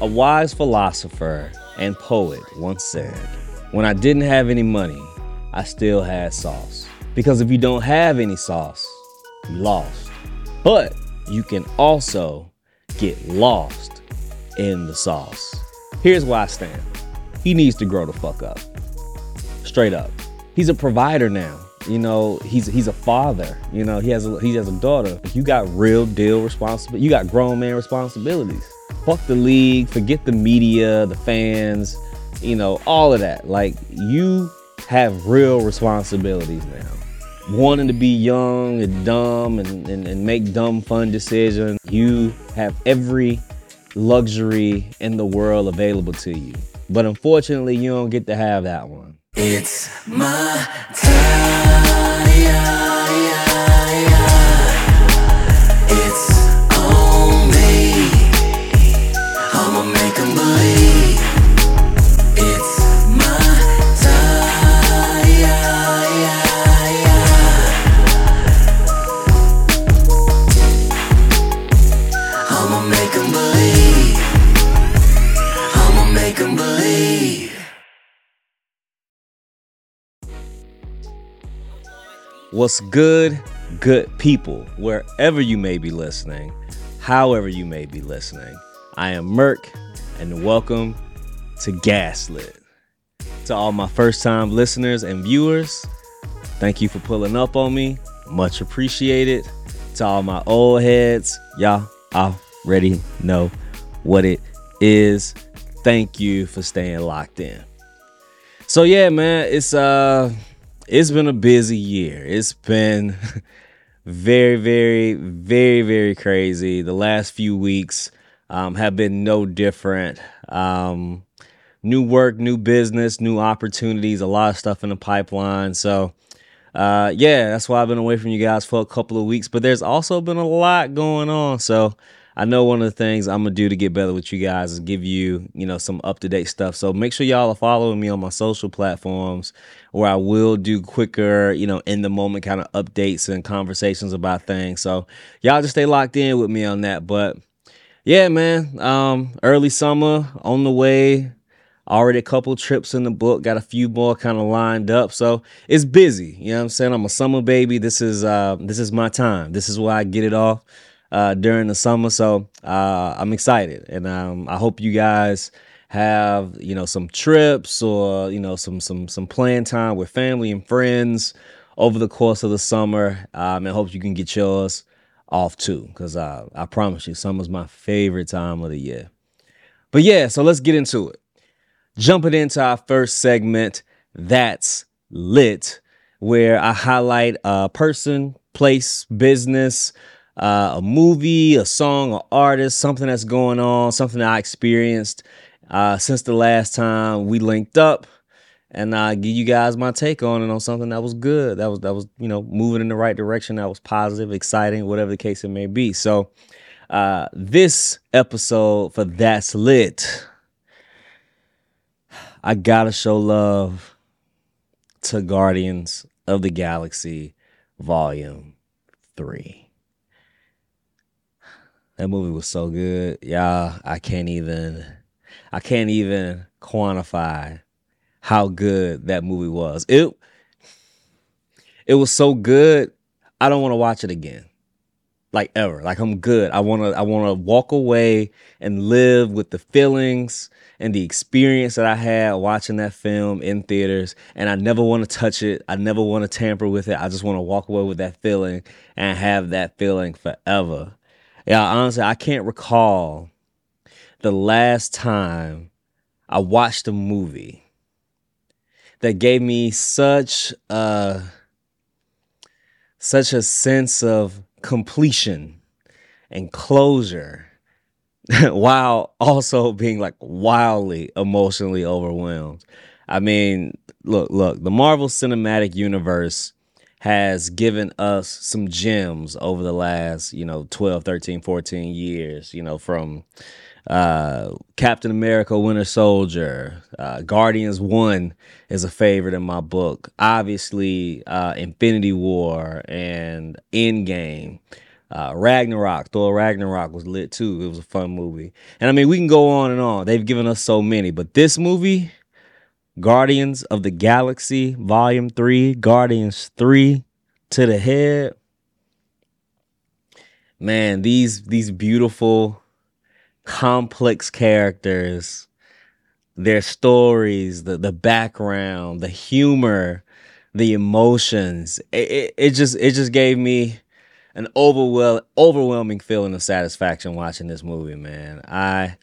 A wise philosopher and poet once said, When I didn't have any money, I still had sauce. Because if you don't have any sauce, you lost. But you can also get lost in the sauce. Here's where I stand. He needs to grow the fuck up. Straight up. He's a provider now. You know, he's he's a father. You know, he has a, he has a daughter. You got real deal responsibility. You got grown man responsibilities. Fuck the league, forget the media, the fans, you know, all of that. Like you have real responsibilities now. Wanting to be young and dumb and, and, and make dumb fun decisions. You have every luxury in the world available to you. But unfortunately, you don't get to have that one. It's my time. It's What's good, good people, wherever you may be listening, however you may be listening. I am Merk, and welcome to Gaslit. To all my first time listeners and viewers, thank you for pulling up on me. Much appreciated. To all my old heads, y'all already know what it is. Thank you for staying locked in. So yeah, man, it's uh it's been a busy year. It's been very, very, very, very crazy. The last few weeks um, have been no different. Um, new work, new business, new opportunities, a lot of stuff in the pipeline. So, uh, yeah, that's why I've been away from you guys for a couple of weeks. But there's also been a lot going on. So, I know one of the things I'm gonna do to get better with you guys is give you, you know, some up to date stuff. So make sure y'all are following me on my social platforms where I will do quicker, you know, in the moment kind of updates and conversations about things. So y'all just stay locked in with me on that. But yeah, man, um, early summer on the way. Already a couple trips in the book, got a few more kind of lined up. So it's busy. You know what I'm saying? I'm a summer baby. This is uh this is my time. This is where I get it off uh, during the summer. So uh, I'm excited, and um, I hope you guys have you know some trips or you know some some some planned time with family and friends over the course of the summer. Um, and hope you can get yours off too, because uh, I promise you, summer's my favorite time of the year. But yeah, so let's get into it. Jumping into our first segment, that's lit, where I highlight a person, place, business uh, a movie, a song, an artist, something that's going on, something I experienced uh, since the last time we linked up, and I give you guys my take on it on something that was good, that was that was you know moving in the right direction, that was positive, exciting, whatever the case it may be. So uh, this episode for that's lit. I gotta show love to Guardians of the Galaxy Volume Three. That movie was so good. Y'all, I can't even I can't even quantify how good that movie was. It it was so good, I don't want to watch it again. Like ever. Like I'm good. I want to I want to walk away and live with the feelings and the experience that I had watching that film in theaters and I never want to touch it. I never want to tamper with it. I just want to walk away with that feeling and have that feeling forever. Yeah, honestly, I can't recall the last time I watched a movie that gave me such a such a sense of completion and closure while also being like wildly emotionally overwhelmed. I mean, look, look, the Marvel Cinematic Universe has given us some gems over the last, you know, 12, 13, 14 years, you know, from uh, Captain America Winter Soldier, uh, Guardians 1 is a favorite in my book. Obviously, uh, Infinity War and Endgame. Uh, Ragnarok, Thor Ragnarok was lit too. It was a fun movie. And I mean, we can go on and on. They've given us so many, but this movie, Guardians of the Galaxy Volume 3, Guardians 3 to the head. Man, these these beautiful complex characters, their stories, the the background, the humor, the emotions. It, it, it just it just gave me an overwhel- overwhelming feeling of satisfaction watching this movie, man. I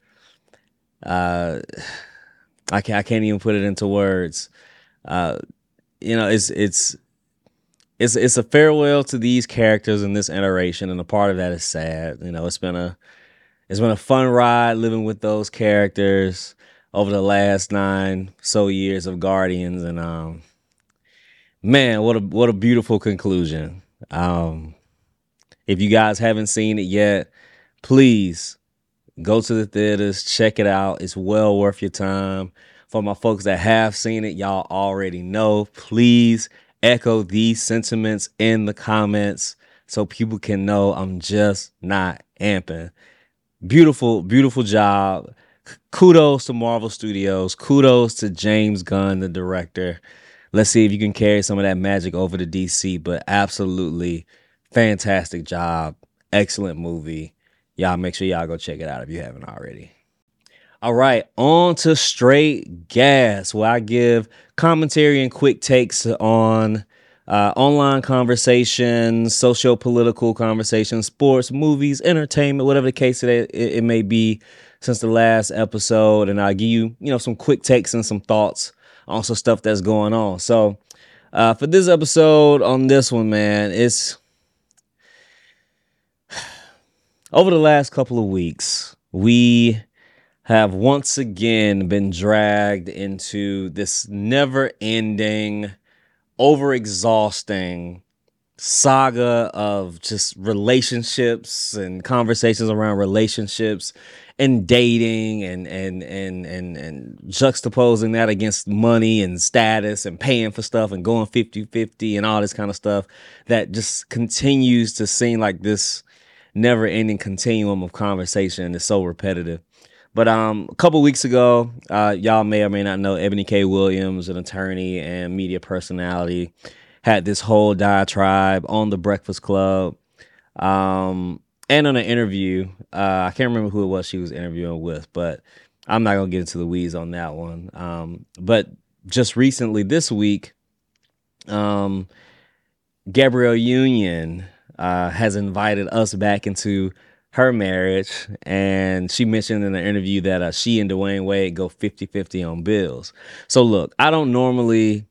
uh I can't I can't even put it into words. Uh you know, it's it's it's it's a farewell to these characters in this iteration, and a part of that is sad. You know, it's been a it's been a fun ride living with those characters over the last nine so years of Guardians, and um, man, what a what a beautiful conclusion. Um, if you guys haven't seen it yet, please go to the theaters, check it out. It's well worth your time. For my folks that have seen it, y'all already know. Please echo these sentiments in the comments so people can know I'm just not amping. Beautiful, beautiful job. Kudos to Marvel Studios. Kudos to James Gunn, the director. Let's see if you can carry some of that magic over to DC, but absolutely fantastic job. Excellent movie. Y'all make sure y'all go check it out if you haven't already. All right, on to straight gas, where I give commentary and quick takes on uh, online conversations, socio political conversations, sports, movies, entertainment, whatever the case it, it, may be since the last episode. And I'll give you, you know, some quick takes and some thoughts on some stuff that's going on. So, uh, for this episode on this one, man, it's over the last couple of weeks, we have once again been dragged into this never ending, over exhausting saga of just relationships and conversations around relationships and dating and and and and and juxtaposing that against money and status and paying for stuff and going 50-50 and all this kind of stuff that just continues to seem like this never ending continuum of conversation it's so repetitive but um, a couple weeks ago, uh, y'all may or may not know Eboni K. Williams, an attorney and media personality, had this whole diatribe on the Breakfast Club, um, and on an interview. Uh, I can't remember who it was she was interviewing with, but I'm not gonna get into the weeds on that one. Um, but just recently, this week, um, Gabrielle Union uh, has invited us back into her marriage and she mentioned in an interview that uh, she and Dwyane Wade go 50-50 on bills. So look, I don't normally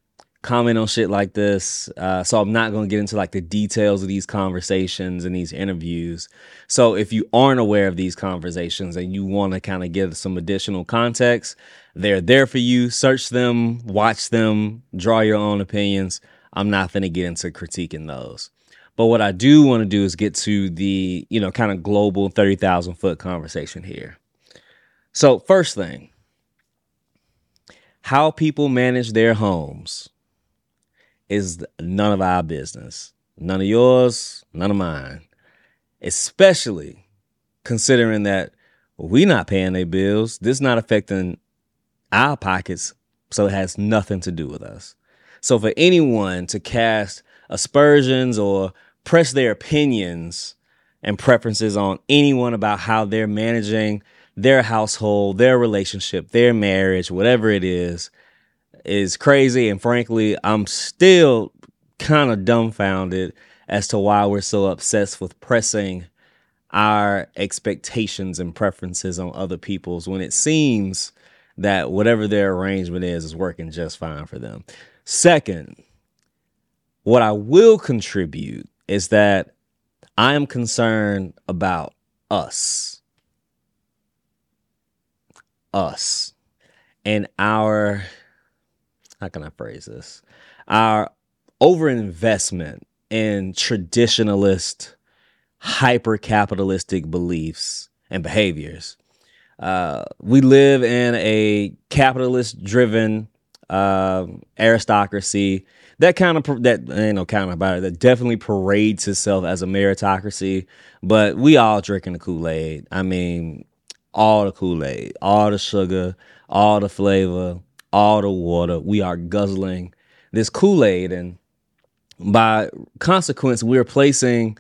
comment on shit like this. Uh, so I'm not going to get into like the details of these conversations and these interviews. So if you aren't aware of these conversations and you want to kind of get some additional context, they're there for you. Search them, watch them, draw your own opinions. I'm not going to get into critiquing those. But what I do want to do is get to the, you know, kind of global 30,000 foot conversation here. So, first thing, how people manage their homes is none of our business. None of yours, none of mine. Especially considering that we not paying their bills. This not affecting our pockets, so it has nothing to do with us. So for anyone to cast aspersions or press their opinions and preferences on anyone about how they're managing their household, their relationship, their marriage, whatever it is, is crazy. And frankly, I'm still kind of dumbfounded as to why we're so obsessed with pressing our expectations and preferences on other people's when it seems that whatever their arrangement is is working just fine for them. Second, what I will contribute is that I am concerned about us. Us. And our, how can I phrase this? Our overinvestment in traditionalist, hyper capitalistic beliefs and behaviors. Uh, we live in a capitalist driven uh, aristocracy that kind of that ain't no kind of about it that definitely parades itself as a meritocracy but we all drinking the kool-aid. I mean all the kool-aid all the sugar all the flavor all the water we are guzzling this kool-aid and by consequence we're placing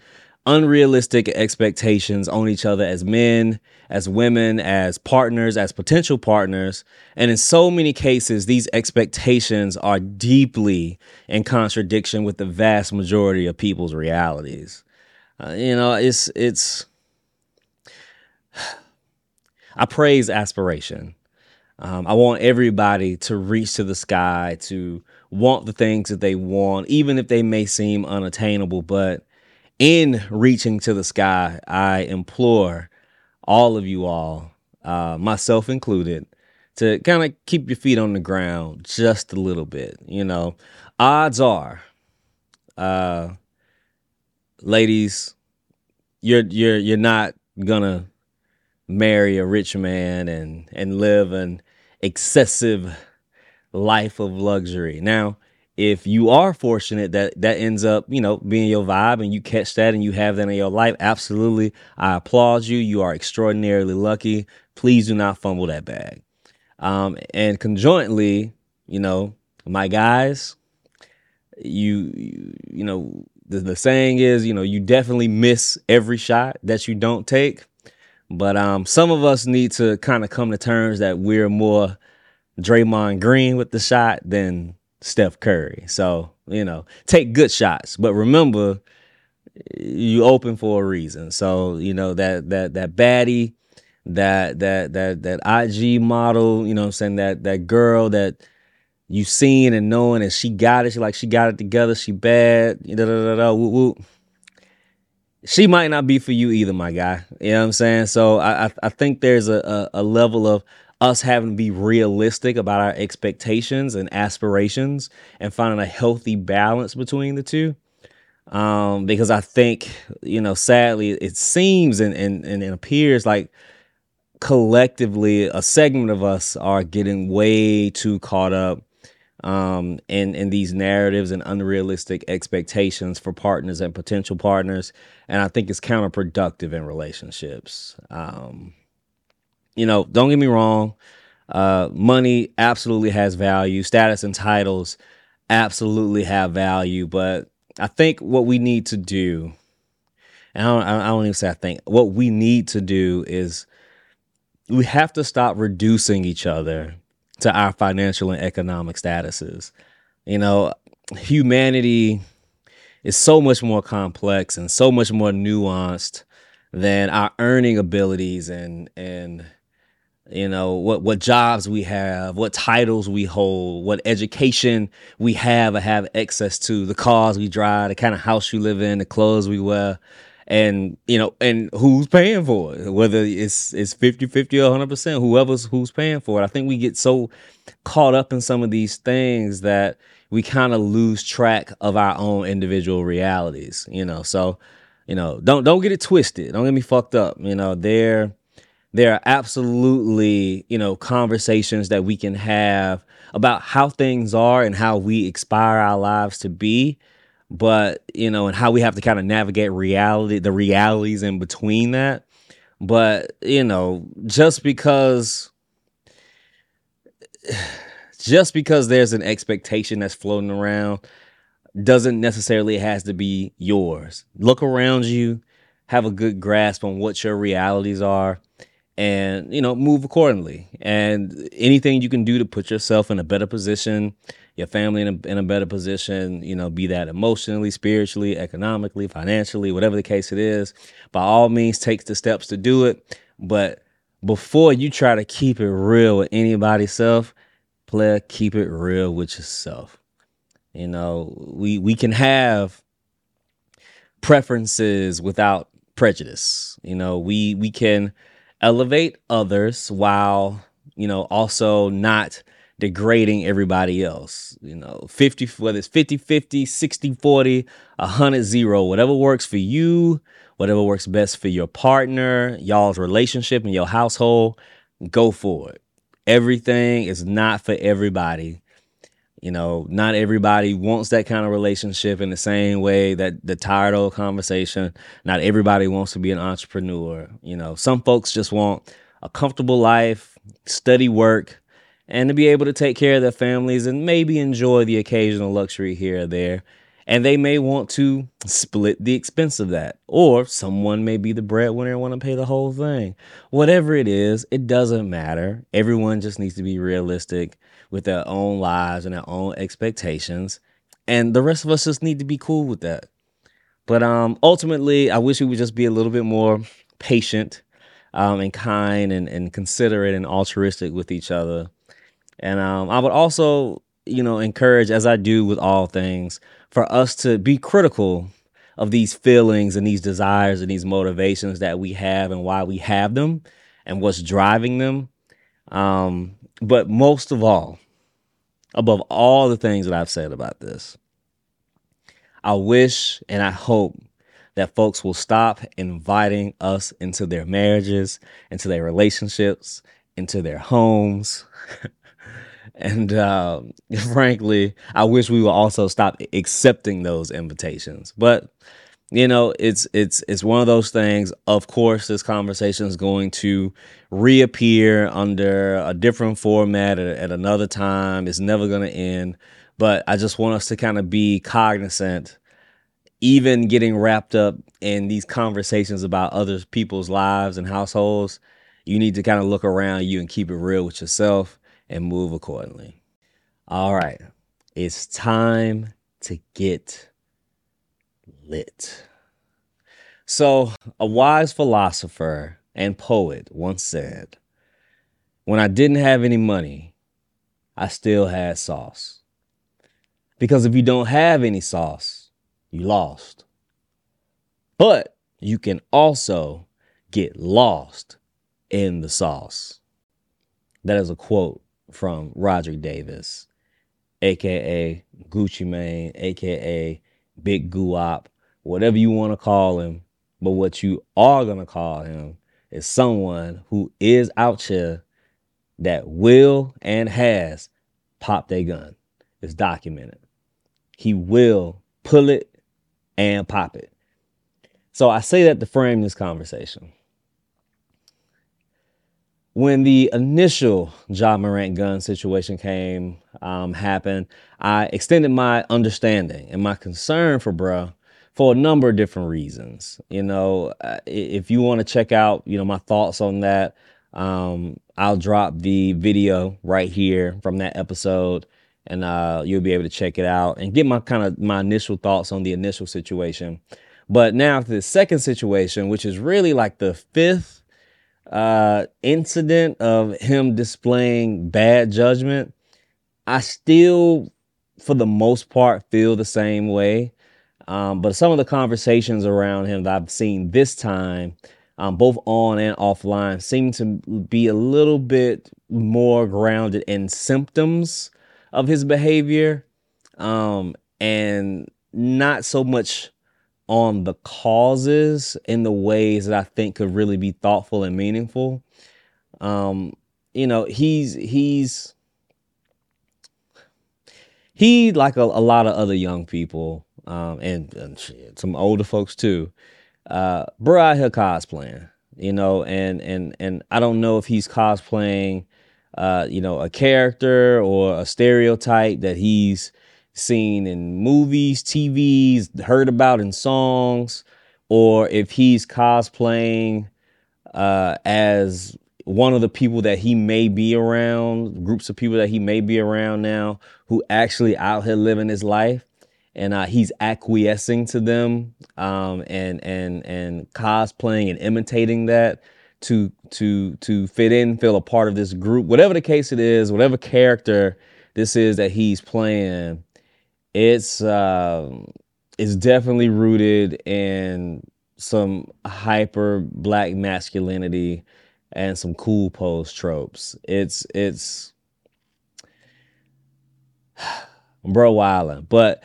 unrealistic expectations on each other as men, as women, as partners, as potential partners. And in so many cases, these expectations are deeply in contradiction with the vast majority of people's realities. Uh, you know, it's, it's, I praise aspiration. Um, I want everybody to reach to the sky, to want the things that they want, even if they may seem unattainable. But in reaching to the sky, I implore all of you all, uh, myself included, to kind of keep your feet on the ground just a little bit. You know, odds are, uh, ladies, you're you're you're not gonna marry a rich man and and live an excessive life of luxury. Now, if you are fortunate that that ends up, you know, being your vibe and you catch that and you have that in your life, absolutely, I applaud you. You are extraordinarily lucky. Please do not fumble that bag. Um, and conjointly, you know, my guys, you you, you know, the, the saying is, you know, you definitely miss every shot that you don't take. But um, some of us need to kind of come to terms that we're more Draymond Green with the shot than Steph Curry. So, you know, take good shots, but remember you open for a reason. So, you know, that that that baddie, that that that that IG model, you know I'm saying, that that girl that you seen and knowing and she got it, she like she got it together, she bad, da da da da. She might not be for you either, my guy. You know what I'm saying? So I I, I think there's a, a, a level of us having to be realistic about our expectations and aspirations and finding a healthy balance between the two. Um, because I think, you know, sadly, it seems and, and, and it appears like collectively a segment of us are getting way too caught up um, in, in these narratives and unrealistic expectations for partners and potential partners. And I think it's counterproductive in relationships. Um, you know, don't get me wrong. Uh, money absolutely has value. Status and titles absolutely have value. But I think what we need to do, and I don't, I don't even say I think, what we need to do is we have to stop reducing each other to our financial and economic statuses. You know, humanity is so much more complex and so much more nuanced than our earning abilities and and you know what what jobs we have what titles we hold what education we have or have access to the cars we drive the kind of house you live in the clothes we wear and you know and who's paying for it. Whether it's it's 50 50 or 100% whoever's who's paying for it. I think we get so caught up in some of these things that we kind of lose track of our own individual realities you know. So you know don't don't get it twisted. Don't get me fucked up. You know there there are absolutely, you know, conversations that we can have about how things are and how we aspire our lives to be, but, you know, and how we have to kind of navigate reality, the realities in between that. But, you know, just because just because there's an expectation that's floating around doesn't necessarily has to be yours. Look around you, have a good grasp on what your realities are and you know move accordingly. And anything you can do to put yourself in a better position your family in a, in a better position you know be that emotionally spiritually economically financially whatever the case it is by all means take the steps to do it. But before you try to keep it real with anybody's self player keep it real with yourself. You know we we can have preferences without prejudice. You know we we can elevate others while, you know, also not degrading everybody else. You know, 50, whether it's 50 50, 60 40, 100 0, whatever works for you, whatever works best for your partner, y'all's relationship, and your household, go for it. Everything is not for everybody. You know, not everybody wants that kind of relationship in the same way that the tired old conversation. Not everybody wants to be an entrepreneur. You know, some folks just want a comfortable life, steady work, and to be able to take care of their families and maybe enjoy the occasional luxury here or there. And they may want to split the expense of that. Or someone may be the breadwinner and want to pay the whole thing. Whatever it is, it doesn't matter. Everyone just needs to be realistic with their own lives and their own expectations. And the rest of us just need to be cool with that. But um, ultimately, I wish we would just be a little bit more patient um, and kind and, and considerate and altruistic with each other. And um, I would also, you know, encourage, as I do with all things, for us to be critical of these feelings and these desires and these motivations that we have and why we have them and what's driving them. Um, but most of all, above all the things that I've said about this, I wish and I hope that folks will stop inviting us into their marriages, into their relationships, into their homes. and uh, frankly, I wish we would also stop accepting those invitations. But you know, it's it's it's one of those things. Of course, this conversation is going to reappear under a different format at, at another time. It's never going to end. But I just want us to kind of be cognizant, even getting wrapped up in these conversations about other people's lives and households. You need to kind of look around you and keep it real with yourself and move accordingly. All right, it's time to get lit. So, a wise philosopher and poet once said, When I didn't have any money, I still had sauce. Because if you don't have any sauce, you lost. But you can also get lost in the sauce. That is a quote from Radric Davis, aka Gucci Mane, aka Big Guap, whatever you want to call him. But what you are going to call him is someone who is out here that will and has popped a gun. It's documented. He will pull it and pop it. So I say that to frame this conversation. When the initial Ja Morant gun situation came, um, happened, I extended my understanding and my concern for bruh for a number of different reasons. You know, uh, if you want to check out, you know, my thoughts on that, um, I'll drop the video right here from that episode, and uh, you'll be able to check it out and get my kind of my initial thoughts on the initial situation. But now to the second situation, which is really like the fifth uh, incident of him displaying bad judgment, I still, for the most part, feel the same way. Um, but some of the conversations around him that I've seen this time, um, both on and offline, seem to be a little bit more grounded in symptoms of his behavior um, and not so much on the causes in the ways that I think could really be thoughtful and meaningful. Um, you know, he's he's he like a, a lot of other young people um, and, and shit, some older folks too. Uh, bro out here cosplaying, you know, and and and I don't know if he's cosplaying, uh, you know, a character or a stereotype that he's seen in movies, TVs, heard about in songs, or if he's cosplaying uh, as one of the people that he may be around, groups of people that he may be around now who actually out here living his life and uh, he's acquiescing to them um, and and and cosplaying and imitating that to to to fit in, feel a part of this group. Whatever the case it is, whatever character this is that he's playing, it's uh, it's definitely rooted in some hyper black masculinity and some cool pose tropes. It's it's bro wildin', but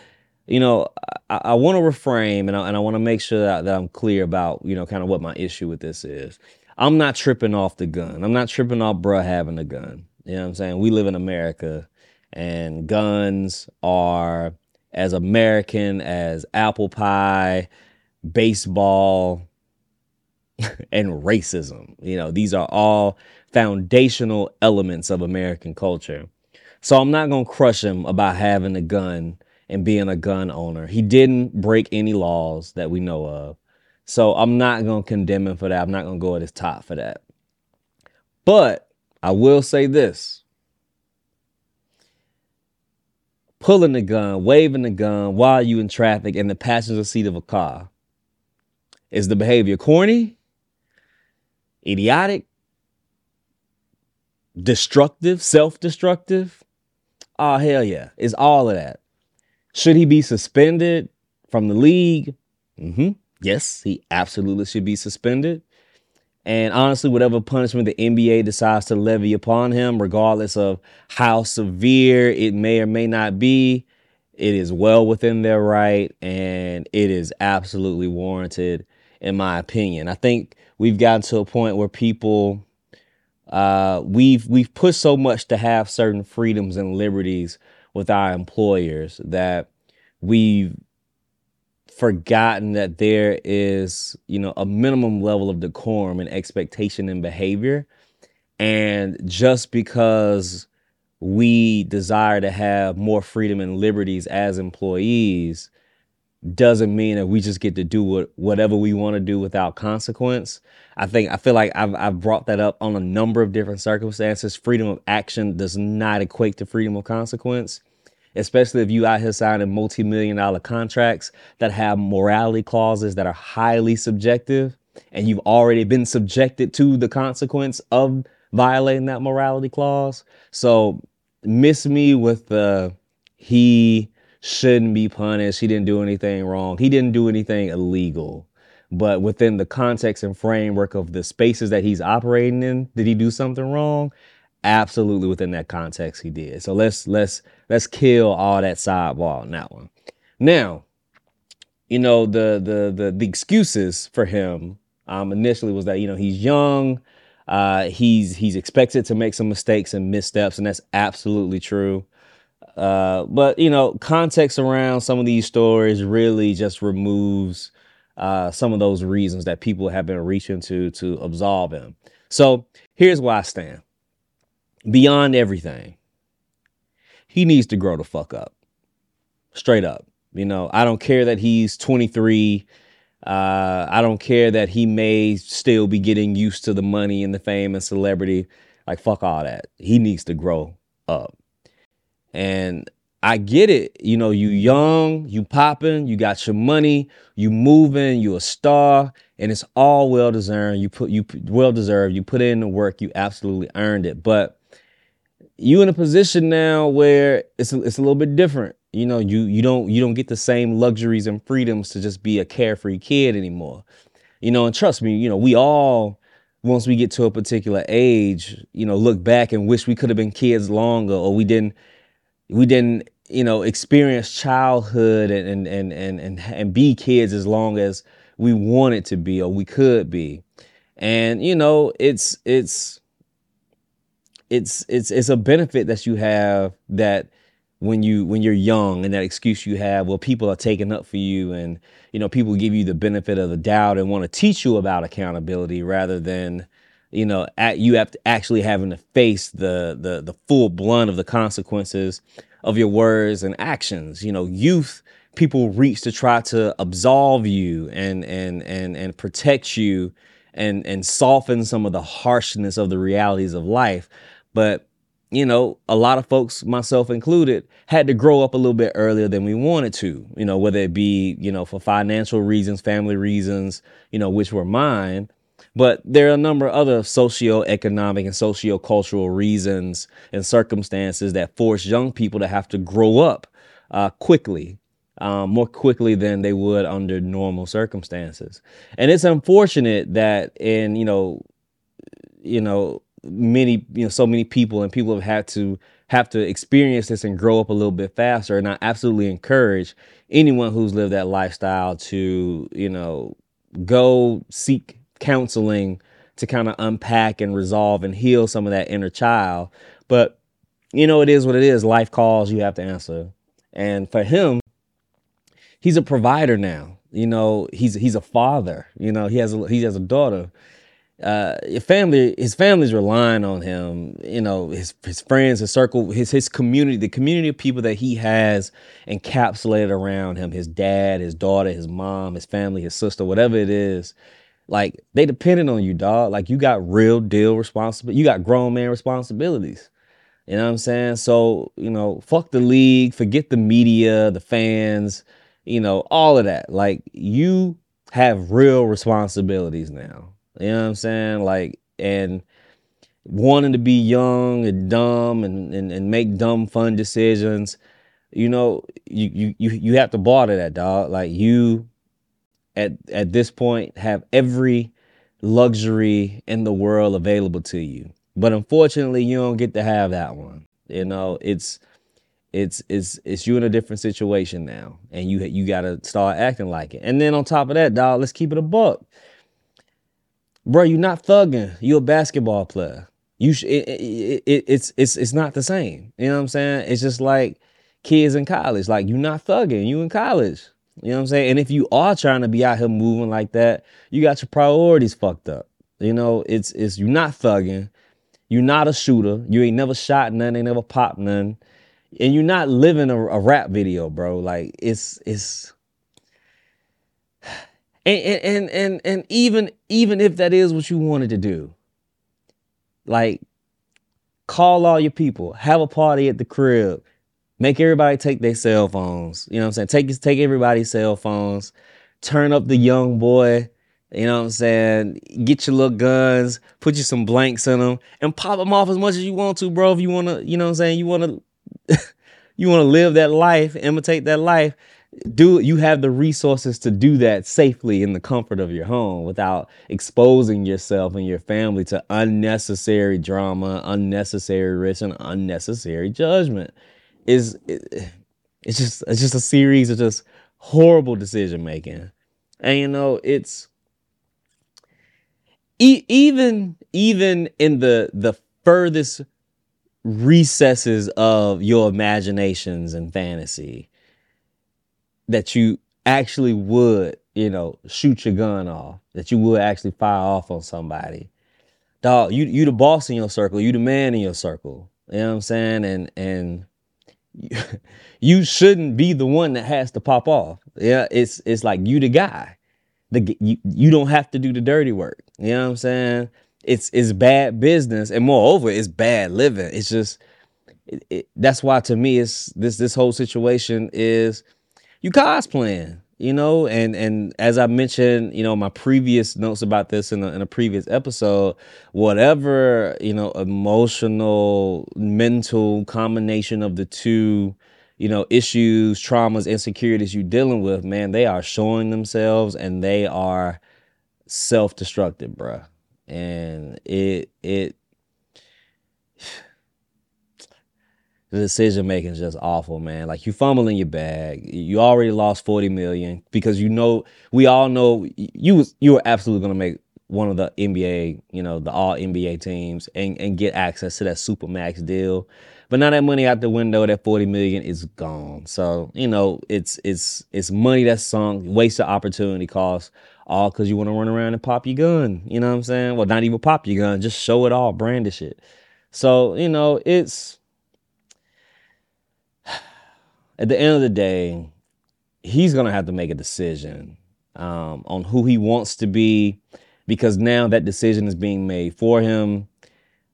you know, I, I want to reframe and I, and I want to make sure that, that I'm clear about, you know, kind of what my issue with this is. I'm not tripping off the gun. I'm not tripping off bruh having a gun. You know what I'm saying? We live in America and guns are as American as apple pie, baseball, and racism. You know, these are all foundational elements of American culture. So I'm not going to crush him about having a gun and being a gun owner. He didn't break any laws that we know of. So I'm not going to condemn him for that. I'm not going to go at his top for that. But I will say this pulling the gun, waving the gun while you in traffic in the passenger seat of a car. Is the behavior corny, idiotic, destructive, self destructive? Oh, ah, hell yeah. It's all of that. Should he be suspended from the league? Mm-hmm. Yes, he absolutely should be suspended. And honestly, whatever punishment the NBA decides to levy upon him, regardless of how severe it may or may not be, it is well within their right and it is absolutely warranted, in my opinion. I think we've gotten to a point where people uh, we've we've pushed so much to have certain freedoms and liberties with our employers that we've forgotten that there is, you know, a minimum level of decorum and expectation and behavior. And just because we desire to have more freedom and liberties as employees doesn't mean that we just get to do what, whatever we want to do without consequence. I think I feel like I've I've brought that up on a number of different circumstances. Freedom of action does not equate to freedom of consequence especially if you out here signing multi-million dollar contracts that have morality clauses that are highly subjective and you've already been subjected to the consequence of violating that morality clause. So miss me with the he shouldn't be punished. He didn't do anything wrong. He didn't do anything illegal. But within the context and framework of the spaces that he's operating in, did he do something wrong? Absolutely within that context he did. So let's let's let's kill all that sidebar on that one. Now, you know the the the the excuses for him um, initially was that you know he's young, uh, he's he's expected to make some mistakes and missteps, and that's absolutely true. Uh, but you know, context around some of these stories really just removes uh, some of those reasons that people have been reaching to to absolve him. So here's where I stand beyond everything, he needs to grow the fuck up. Straight up. You know, I don't care that he's 23. Uh, I don't care that he may still be getting used to the money and the fame and celebrity. Like, fuck all that. He needs to grow up. And I get it. You know, you young, you popping, you got your money, you moving, you a star, and it's all well deserved. You put you well deserved. You put in the work. You absolutely earned it. But you in a position now where it's a, it's a little bit different. You know, you you don't you don't get the same luxuries and freedoms to just be a carefree kid anymore. You know, and trust me, you know, we all once we get to a particular age, you know, look back and wish we could have been kids longer or we didn't we didn't, you know, experience childhood and and and and and, and be kids as long as we wanted to be or we could be. And you know, it's it's it's it's it's a benefit that you have that when you when you're young and that excuse you have well people are taking up for you and you know people give you the benefit of the doubt and want to teach you about accountability rather than you know at, you have to actually having to face the the the full blunt of the consequences of your words and actions. You know youth people reach to try to absolve you and and and and protect you and and soften some of the harshness of the realities of life but you know, a lot of folks, myself included, had to grow up a little bit earlier than we wanted to, you know, whether it be, you know, for financial reasons, family reasons, you know, which were mine. But there are a number of other socio-economic and socio-cultural reasons and circumstances that force young people to have to grow up uh, quickly, um, more quickly than they would under normal circumstances. And it's unfortunate that in, you know, you know, many you know so many people and people have had to have to experience this and grow up a little bit faster and i absolutely encourage anyone who's lived that lifestyle to you know go seek counseling to kind of unpack and resolve and heal some of that inner child but you know, it is what it is. Life calls, you have to answer. And for him, he's a provider now. You know, he's he's a father. You know, he has a he has a daughter. Uh, your family, his family's relying on him. You know, his his friends, his circle, his his community, the community of people that he has encapsulated around him. His dad, his daughter, his mom, his family, his sister, whatever it is. Like they depended on you, dog. Like you got real deal responsibility. You got grown man responsibilities. You know what I'm saying? So, you know, fuck the league, forget the media, the fans, you know, all of that. Like you have real responsibilities now. You know what I'm saying? Like, and wanting to be young and dumb and, and, and make dumb fun decisions, you know, you, you you you have to barter that dog. Like you at at this point have every luxury in the world available to you. But unfortunately, you don't get to have that one. You know, it's it's it's it's you in a different situation now, and you you got to start acting like it. And then on top of that, dog, let's keep it a buck, bro. You're not thugging. You're a basketball player. You sh- it, it, it, it's it's it's not the same. You know what I'm saying? It's just like kids in college. Like you're not thugging. You in college. You know what I'm saying? And if you are trying to be out here moving like that, you got your priorities fucked up. You know, it's it's you're not thugging. You're not a shooter. You ain't never shot none. Ain't never popped none. And you're not living a, a rap video, bro. Like it's it's. And, and and and even even if that is what you wanted to do, like call all your people, have a party at the crib, make everybody take their cell phones. You know what I'm saying? Take take everybody's cell phones, turn up the young boy, you know what I'm saying? Get your little guns, put you some blanks in them, and pop them off as much as you want to, bro. If you wanna, you know what I'm saying? You wanna, you wanna live that life, imitate that life. Do you have the resources to do that safely in the comfort of your home without exposing yourself and your family to unnecessary drama, unnecessary risk, and unnecessary judgment? Is it, it's just it's just a series of just horrible decision making, and you know it's e- even even in the the furthest recesses of your imaginations and fantasy that you actually would you know shoot your gun off that you would actually fire off on somebody dog you you the boss in your circle you the man in your circle you know what i'm saying and and you, shouldn't be the one that has to pop off yeah it's it's like you the guy the you, you don't have to do the dirty work. You know what I'm saying? It's it's bad business, and moreover, it's bad living. It's just it, it, that's why to me, it's this this whole situation is you cosplaying. You know, and and as I mentioned, you know, my previous notes about this in a, in a previous episode, whatever you know, emotional, mental combination of the two you know, issues, traumas, insecurities you're dealing with, man, they are showing themselves and they are self-destructive, bruh. And it it the decision making is just awful, man. Like you fumbling your bag. You already lost 40 million because you know we all know you was you were absolutely gonna make one of the NBA, you know, the all NBA teams and, and get access to that super max deal. But now that money out the window, that 40 million is gone. So, you know, it's it's it's money that's sunk, waste of opportunity cost, all because you want to run around and pop your gun. You know what I'm saying? Well, not even pop your gun, just show it all, brandish it. So, you know, it's at the end of the day, he's gonna have to make a decision um, on who he wants to be, because now that decision is being made for him,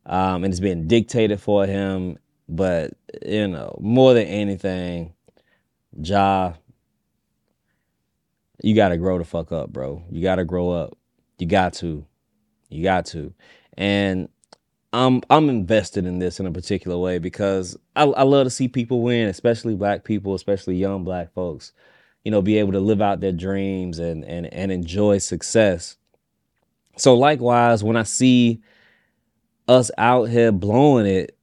um, and it's being dictated for him, but you know, more than anything, Ja, you gotta grow the fuck up, bro. You gotta grow up. You got to. You got to. And I'm I'm invested in this in a particular way because I, I love to see people win, especially black people, especially young black folks, you know, be able to live out their dreams and and and enjoy success. So likewise, when I see us out here blowing it,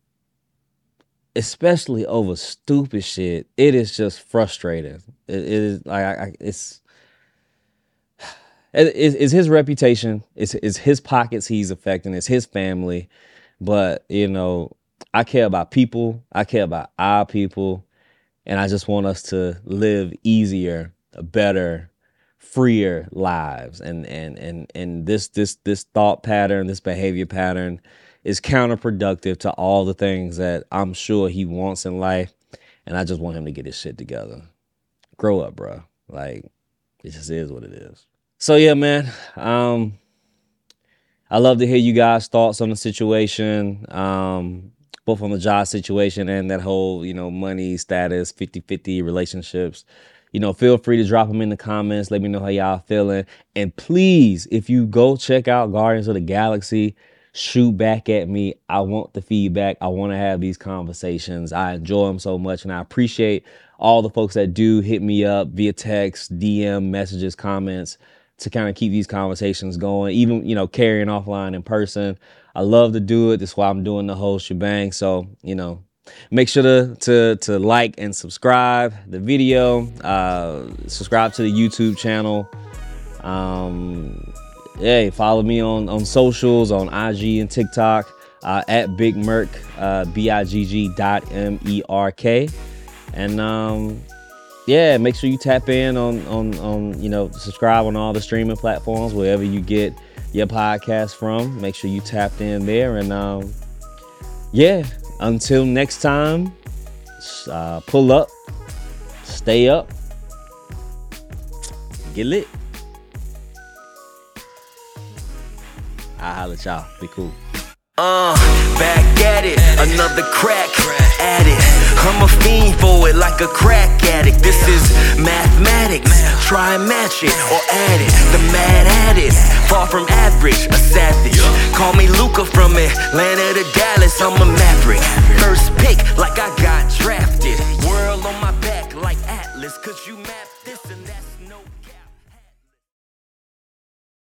especially over stupid shit, it is just frustrating. it, it is like I, I, it's, it's his reputation, it's his pockets he's affecting, it's his family, but you know, I care about people. I care about our people. And I just want us to live easier, better, freer lives. And and and and this this this thought pattern, this behavior pattern is counterproductive to all the things that I'm sure he wants in life. And I just want him to get his shit together. Grow up, bro. Like it just is what it is. So yeah, man. Um I love to hear you guys' thoughts on the situation. Um, both on the Ja situation and that whole, you know, money status, 50-50 relationships. You know, feel free to drop them in the comments. Let me know how y'all feeling. And please, if you go check out Guardians of the Galaxy, shoot back at me. I want the feedback. I want to have these conversations. I enjoy them so much and I appreciate all the folks that do hit me up via text, DM, messages, comments to kind of keep these conversations going, even, you know, carrying offline in person. I love to do it. That's why I'm doing the whole shebang. So, you know, make sure to to to like and subscribe the video. Uh, subscribe to the YouTube channel. Um, hey, follow me on on socials on IG and TikTok uh, at Bigg Merk, uh, B I G G dot M E R K, and um, yeah, make sure you tap in on on on you know subscribe on all the streaming platforms wherever you get your podcast from. Make sure you tapped in there. And um, yeah, until next time, uh, pull up, stay up, get lit. I holla at y'all. Be cool. Uh, back at it, another crack at it. I'm a fiend for it like a crack addict. This is mathematics. Try and match it or add it. The mad at it, far from average, a savage. Call me Luka from Atlanta to Dallas. I'm a maverick. First pick like I got drafted. World on my back like Atlas, cause you mad.